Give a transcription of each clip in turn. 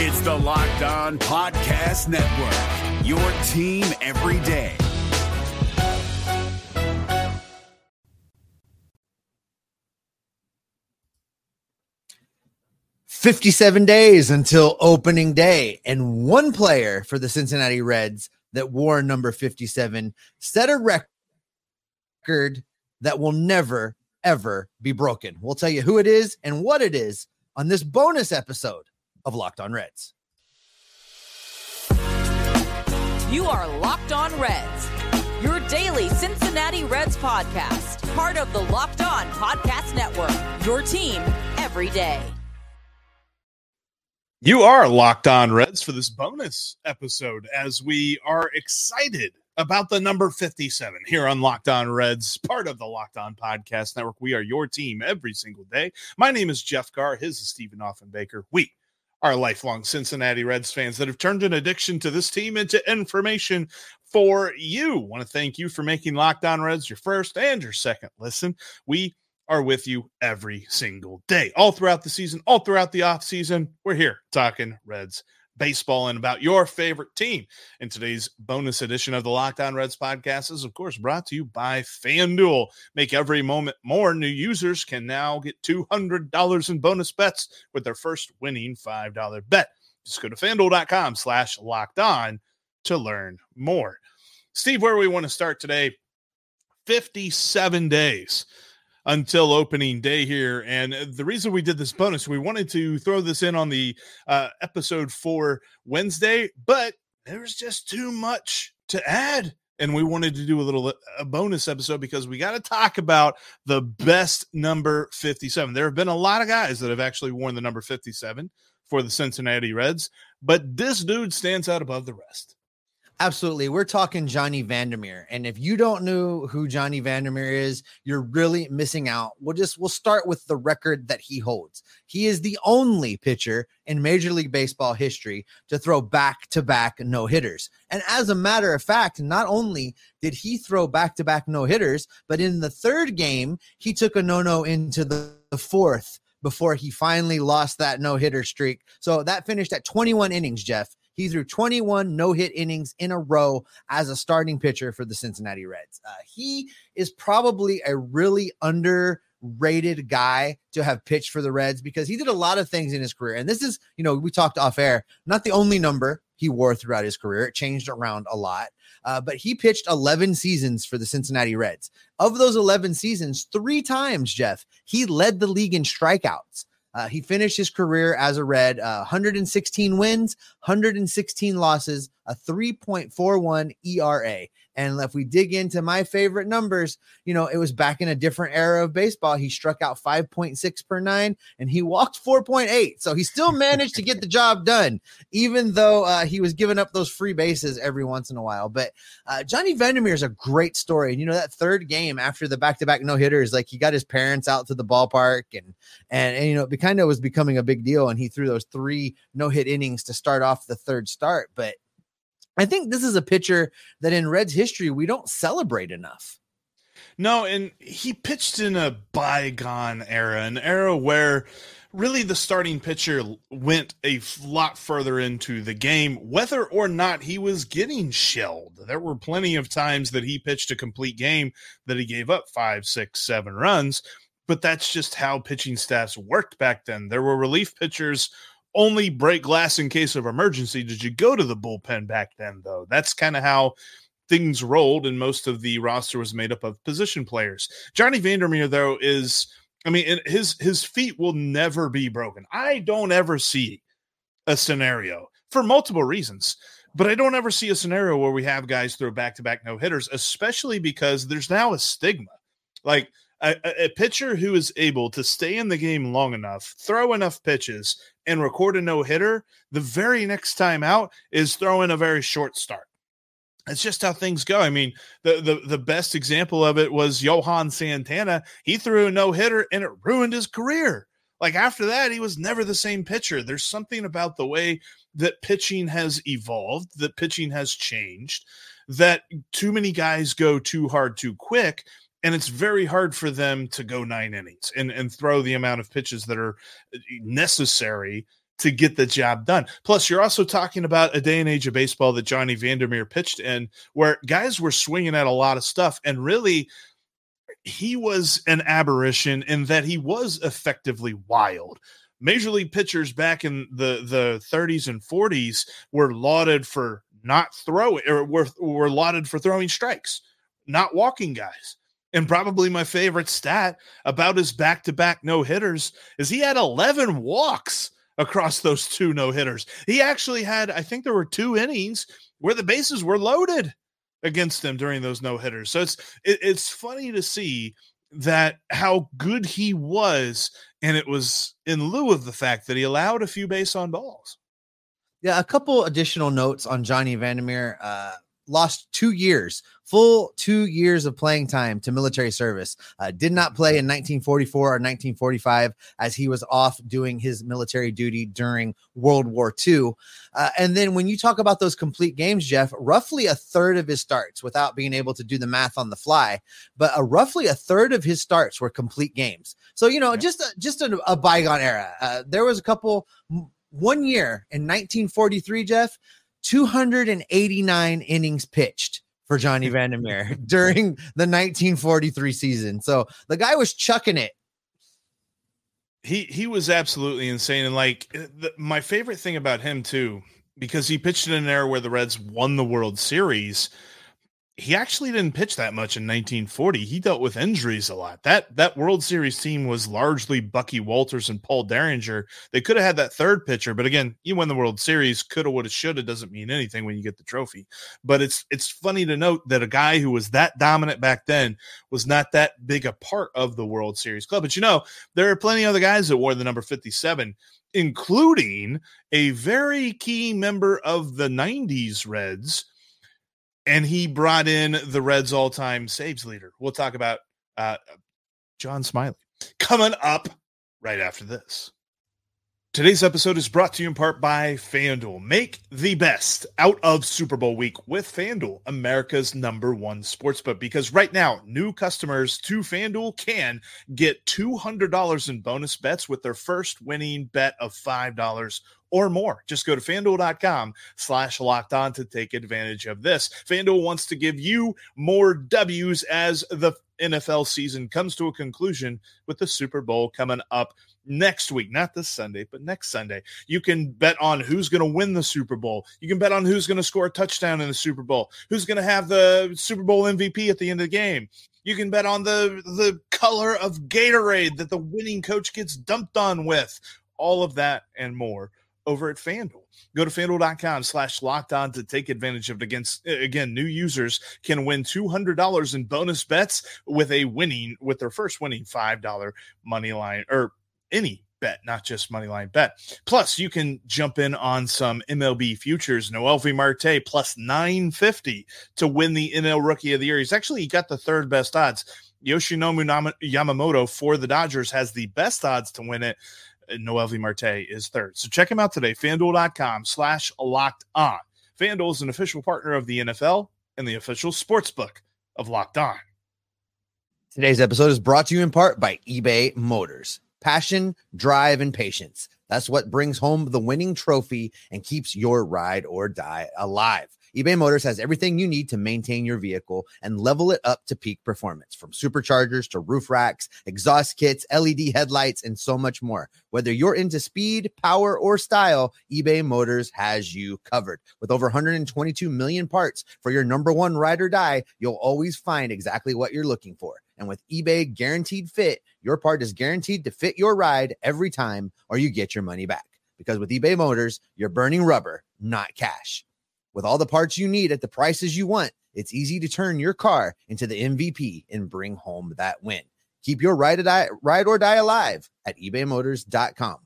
It's the Locked On Podcast Network, your team every day. Fifty-seven days until opening day, and one player for the Cincinnati Reds that wore number fifty-seven set a record that will never ever be broken. We'll tell you who it is and what it is on this bonus episode of Locked On Reds. You are Locked On Reds, your daily Cincinnati Reds podcast, part of the Locked On Podcast Network, your team every day. You are Locked On Reds for this bonus episode as we are excited about the number 57 here on Locked On Reds, part of the Locked On Podcast Network. We are your team every single day. My name is Jeff Carr. His is Stephen Offenbaker. We are lifelong Cincinnati Reds fans that have turned an addiction to this team into information for you. Want to thank you for making Locked On Reds your first and your second listen. We are with you every single day, all throughout the season, all throughout the off season. We're here talking Reds baseball and about your favorite team. In today's bonus edition of the Locked On Reds podcast is, of course, brought to you by FanDuel. Make every moment more. New users can now get $200 in bonus bets with their first winning $5 bet. Just go to fanduel.com slash locked on to learn more. Steve, where we want to start today 57 days until opening day here. And the reason we did this bonus, we wanted to throw this in on the uh, episode for Wednesday, but there was just too much to add. And we wanted to do a little a bonus episode because we got to talk about the best number 57. There have been a lot of guys that have actually worn the number 57 for the Cincinnati Reds, but this dude stands out above the rest. Absolutely. We're talking Johnny Vander Meer. And if you don't know who Johnny Vander Meer is, you're really missing out. We'll just we'll start with the record that he holds. He is the only pitcher in Major League Baseball history to throw back-to-back no-hitters. And as a matter of fact, not only did he throw back-to-back no-hitters, but in the third game, he took a no-no into the, the fourth before he finally lost that no-hitter streak. So that finished at 21 innings, Jeff. He threw 21 no hit innings in a row as a starting pitcher for the Cincinnati Reds. Uh, he is probably a really underrated guy to have pitched for the Reds because he did a lot of things in his career. And this is, you know, we talked off air, not the only number he wore throughout his career. It changed around a lot. Uh, but he pitched 11 seasons for the Cincinnati Reds. Of those 11 seasons, three times, Jeff, he led the league in strikeouts. Uh, he finished his career as a Red, uh, 116 wins, 116 losses, a 3.41 ERA. And if we dig into my favorite numbers, you know, it was back in a different era of baseball. He struck out 5.6 per nine and he walked 4.8. So he still managed to get the job done, even though uh, he was giving up those free bases every once in a while. But uh, Johnny Vander Meer is a great story. And, you know, that third game after the back to back no hitters, like he got his parents out to the ballpark and, and, and you know, it kind of was becoming a big deal. And he threw those three no hit innings to start off the third start. But I think this is a pitcher that in Reds history we don't celebrate enough. No, and he pitched in a bygone era, an era where really the starting pitcher went a lot further into the game, whether or not he was getting shelled. There were plenty of times that he pitched a complete game that he gave up five, six, seven runs, but that's just how pitching staffs worked back then. There were relief pitchers only break glass in case of emergency. Did you go to the bullpen back then, though? That's kind of how things rolled, and most of the roster was made up of position players. Johnny Vander Meer, though, is I mean, his his feat will never be broken. I don't ever see a scenario for multiple reasons, but I don't ever see a scenario where we have guys throw back to back no hitters, especially because there's now a stigma. Like a, a, pitcher who is able to stay in the game long enough, throw enough pitches, and record a no hitter, the very next time out is throwing a very short start. It's just how things go. I mean, the, the the best example of it was Johan Santana. He threw a no hitter and it ruined his career. Like after that, he was never the same pitcher. There's something about the way that pitching has evolved, that pitching has changed, that too many guys go too hard too quick and it's very hard for them to go nine innings and, and throw the amount of pitches that are uh, necessary to get the job done. Plus, you're also talking about a day and age of baseball that Johnny Vander Meer pitched in, where guys were swinging at a lot of stuff, and really, he was an aberration in that he was effectively wild. Major league pitchers back in the the 30s and 40s were lauded for not throwing or were, were lauded for throwing strikes, not walking guys. And probably my favorite stat about his back to back no hitters is he had 11 walks across those two no hitters. He actually had, I think there were two innings where the bases were loaded against him during those no hitters. So it's it, it's funny to see that how good he was, and it was in lieu of the fact that he allowed a few base on balls. Yeah, a couple additional notes on Johnny Vander Meer. Uh, lost two years, full two years of playing time to military service. Uh, did not play in 1944 or 1945 as he was off doing his military duty during World War II. Uh, and then when you talk about those complete games, Jeff, roughly a third of his starts, without being able to do the math on the fly, but a, roughly a third of his starts were complete games. So you know, just a, just a, a bygone era. Uh, there was a couple. One year in 1943, Jeff, 289 innings pitched for Johnny Vander Meer during the 1943 season. So the guy was chucking it. He he was absolutely insane, and like eh, the, my favorite thing about him too, because he pitched in an era where the Reds won the World Series he actually didn't pitch that much in 1940. He dealt with injuries a lot. That that World Series team was largely Bucky Walters and Paul Derringer. They could have had that third pitcher, but again, you win the World Series, coulda, woulda, shoulda doesn't mean anything when you get the trophy. But it's it's funny to note that a guy who was that dominant back then was not that big a part of the World Series club. But you know, there are plenty of other guys that wore the number 57 including a very key member of the 90s Reds and he brought in the Reds' all-time saves leader. We'll talk about uh, John Smiley coming up right after this. Today's episode is brought to you in part by FanDuel. Make the best out of Super Bowl week with FanDuel, America's number one sportsbook. Because right now, new customers to FanDuel can get $200 in bonus bets with their first winning bet of $5 or more. Just go to fanduel.com slash locked on to take advantage of this. FanDuel wants to give you more W's as the NFL season comes to a conclusion with the Super Bowl coming up next week, not this Sunday, but next Sunday. You can bet on who's going to win the Super Bowl. You can bet on who's going to score a touchdown in the Super Bowl, who's going to have the Super Bowl MVP at the end of the game. You can bet on the the color of Gatorade that the winning coach gets dumped on with. All of that and more over at FanDuel. Go to fanduel.com slash locked on to take advantage of it. Against again, new users can win $200 in bonus bets with a winning with their first winning $5 money line or any bet, not just money line bet. Plus, you can jump in on some MLB futures. Noel Noelvi Marte plus 950 to win the NL Rookie of the Year. He's actually got the third best odds. Yoshinobu Yamamoto for the Dodgers has the best odds to win it. Noelvi Marte is third. So check him out today, fanduel.com slash locked on. FanDuel is an official partner of the NFL and the official sports book of Locked On. Today's episode is brought to you in part by eBay Motors. Passion, drive, and patience. That's what brings home the winning trophy and keeps your ride or die alive eBay Motors has everything you need to maintain your vehicle and level it up to peak performance from superchargers to roof racks, exhaust kits, LED headlights, and so much more. Whether you're into speed, power, or style, eBay Motors has you covered. With over 122 million parts for your number one ride or die, you'll always find exactly what you're looking for. And with eBay Guaranteed Fit, your part is guaranteed to fit your ride every time or you get your money back. Because with eBay Motors, you're burning rubber, not cash. With all the parts you need at the prices you want, it's easy to turn your car into the MVP and bring home that win. Keep your ride or die, ride or die alive at ebaymotors.com.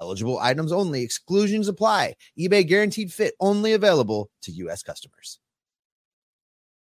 Eligible items only, exclusions apply. eBay guaranteed fit only available to U.S. customers.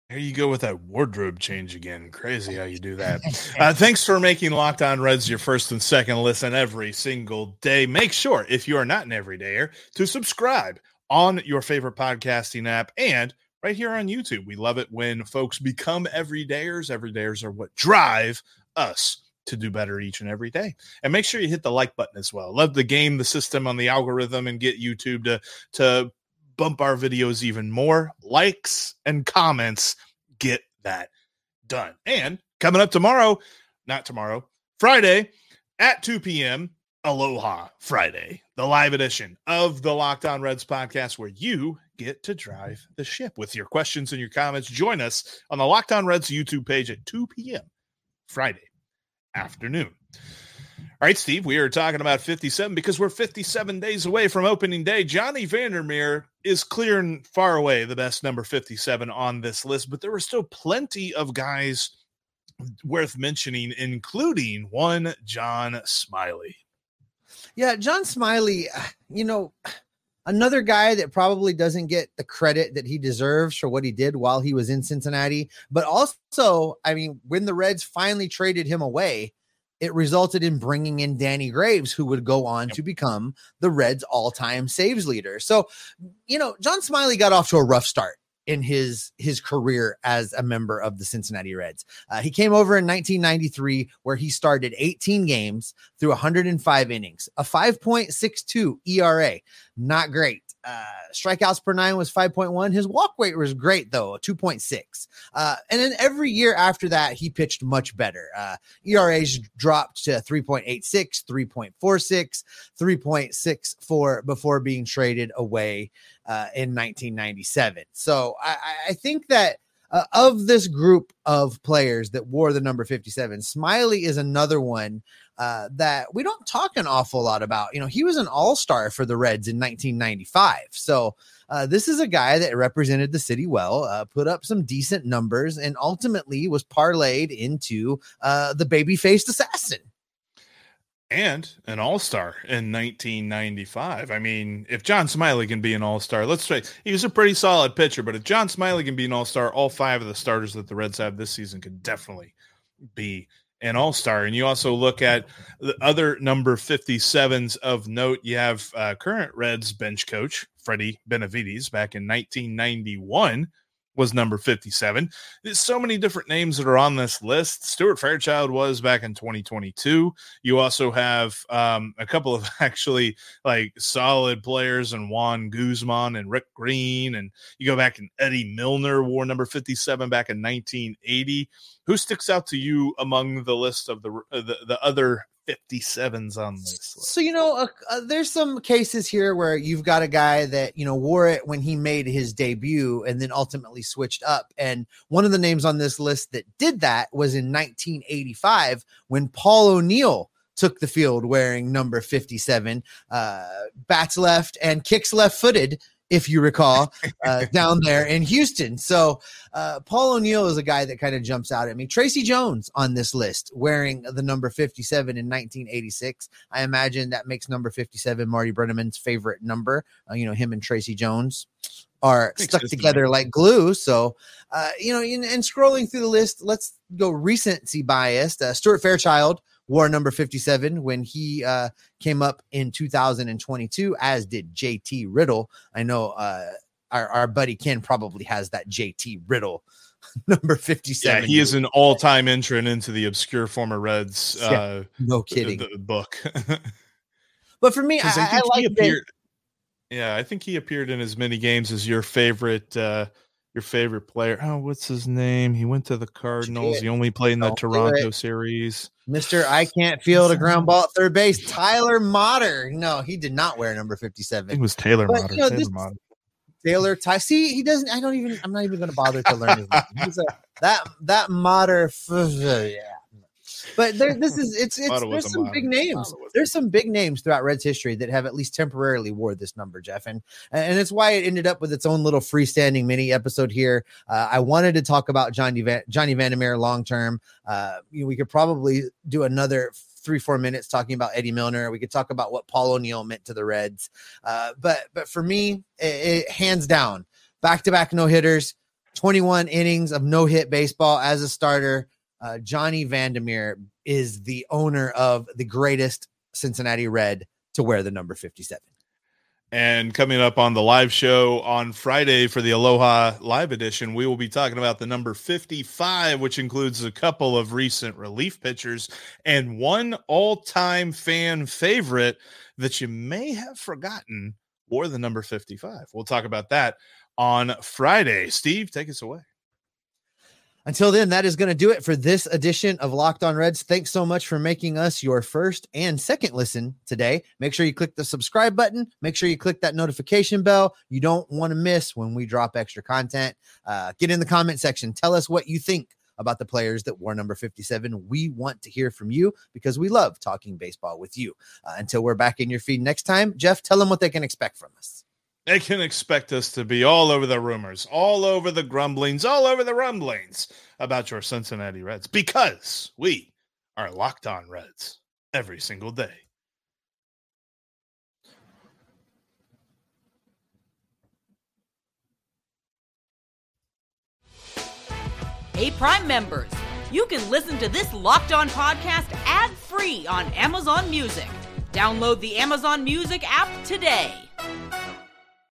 Here you go with that wardrobe change again. Crazy how you do that. Uh, thanks for making Locked On Reds your first and second listen every single day. Make sure, if you are not an everydayer, to subscribe on your favorite podcasting app and right here on YouTube. We love it when folks become everydayers. Everydayers are what drive us to do better each and every day. And make sure you hit the like button as well. Love the game, the system on the algorithm, and get YouTube to to bump our videos even more. Likes and comments get that done. And coming up tomorrow, not tomorrow, Friday at 2 p.m. Aloha Friday, the live edition of the Locked On Reds podcast, where you get to drive the ship with your questions and your comments. Join us on the Locked On Reds YouTube page at 2 p.m. Friday afternoon. All right, Steve, we are talking about 57 because we're 57 days away from opening day. Johnny Vander Meer is clear and far away the best number 57 on this list, but there were still plenty of guys worth mentioning, including one John Smiley. Yeah, John Smiley, you know, another guy that probably doesn't get the credit that he deserves for what he did while he was in Cincinnati. But also, I mean, when the Reds finally traded him away, it resulted in bringing in Danny Graves, who would go on to become the Reds' all time saves leader. So, you know, John Smiley got off to a rough start in his his career as a member of the Cincinnati Reds. Uh, he came over in 1993 where he started 18 games through 105 innings, a 5.62 ERA. Not great. Uh, strikeouts per nine was 5.1. His walk rate was great though, 2.6. Uh, and then every year after that, he pitched much better. Uh, ERAs dropped to 3.86, 3.46, 3.64 before being traded away uh, in 1997. So I, I think that uh, of this group of players that wore the number 57, Smiley is another one uh, that we don't talk an awful lot about. You know, he was an all star for the Reds in 1995. So uh, this is a guy that represented the city well, uh, put up some decent numbers, and ultimately was parlayed into uh, the baby faced assassin and an all-star in 1995. I mean, if John Smiley can be an all-star, let's say he was a pretty solid pitcher, but if John Smiley can be an all-star, all five of the starters that the Reds have this season could definitely be an all-star. And you also look at the other number 57s of note. You have uh, current Reds bench coach Freddie Benavides back in 1991 was number 57. There's so many different names that are on this list. Stuart Fairchild was back in 2022. You also have um, a couple of actually like solid players and Juan Guzman and Rick Green. And you go back and Eddie Milner wore number 57 back in 1980. Who sticks out to you among the list of the, uh, the, the other 57s on this list. So, you know, uh, uh, there's some cases here where you've got a guy that, you know, wore it when he made his debut and then ultimately switched up. And one of the names on this list that did that was in 1985 when Paul O'Neill took the field wearing number 57, uh, bats left and kicks left footed if you recall, uh, down there in Houston. So uh, Paul O'Neill is a guy that kind of jumps out at me. Tracy Jones on this list wearing the number 57 in 1986. I imagine that makes number 57 Marty Brennaman's favorite number. Uh, you know, him and Tracy Jones are stuck together like glue. So, uh, you know, and, and, scrolling through the list, let's go recency biased. Uh, Stuart Fairchild wore number 57 when he uh, came up in 2022, as did JT Riddle. I know uh, our, our buddy Ken probably has that JT Riddle number 57. Yeah, he is an all time entrant into the obscure former Reds. Uh, yeah, no kidding. The, the book. but for me, I, I, I like appeared, Yeah, I think he appeared in as many games as your favorite. Uh, your favorite player. Oh, what's his name? He went to the Cardinals. He only played in the Don't Toronto series. Mister, I can't field a ground ball at third base. Tyler Motter. No, he did not wear number fifty-seven. It was Taylor but, Motter. You know, Taylor this, Motter. Taylor Ty. See, he doesn't. I don't even. I'm not even going to bother to learn his name. He's a, that that Motter. Yeah. But there, this is it's it's there's some big names. There's some big names throughout Reds history that have at least temporarily wore this number, Jeff, and and it's why it ended up with its own little freestanding mini episode here. Uh, I wanted to talk about Johnny Van, Johnny Vander long term. Uh, you know, we could probably do another three four minutes talking about Eddie Milner. We could talk about what Paul O'Neill meant to the Reds. Uh, but but for me, it, it hands down, back to back no hitters, 21 innings of no hit baseball as a starter uh, Johnny Vander is the owner of the greatest Cincinnati Red to wear the number 57. And coming up on the live show on Friday for the Aloha Live Edition, we will be talking about the number 55, which includes a couple of recent relief pitchers and one all time fan favorite that you may have forgotten wore the number 55. We'll talk about that on Friday. Steve, take us away. Until then, that is going to do it for this edition of Locked On Reds. Thanks so much for making us your first and second listen today. Make sure you click the subscribe button. Make sure you click that notification bell. You don't want to miss when we drop extra content. Uh, get in the comment section. Tell us what you think about the players that wore number 57. We want to hear from you because we love talking baseball with you. Uh, until we're back in your feed next time, Jeff, tell them what they can expect from us. They can expect us to be all over the rumors, all over the grumblings, all over the rumblings about your Cincinnati Reds because we are locked on Reds every single day. Hey, Prime members, you can listen to this Locked On podcast ad free on Amazon Music. Download the Amazon Music app today.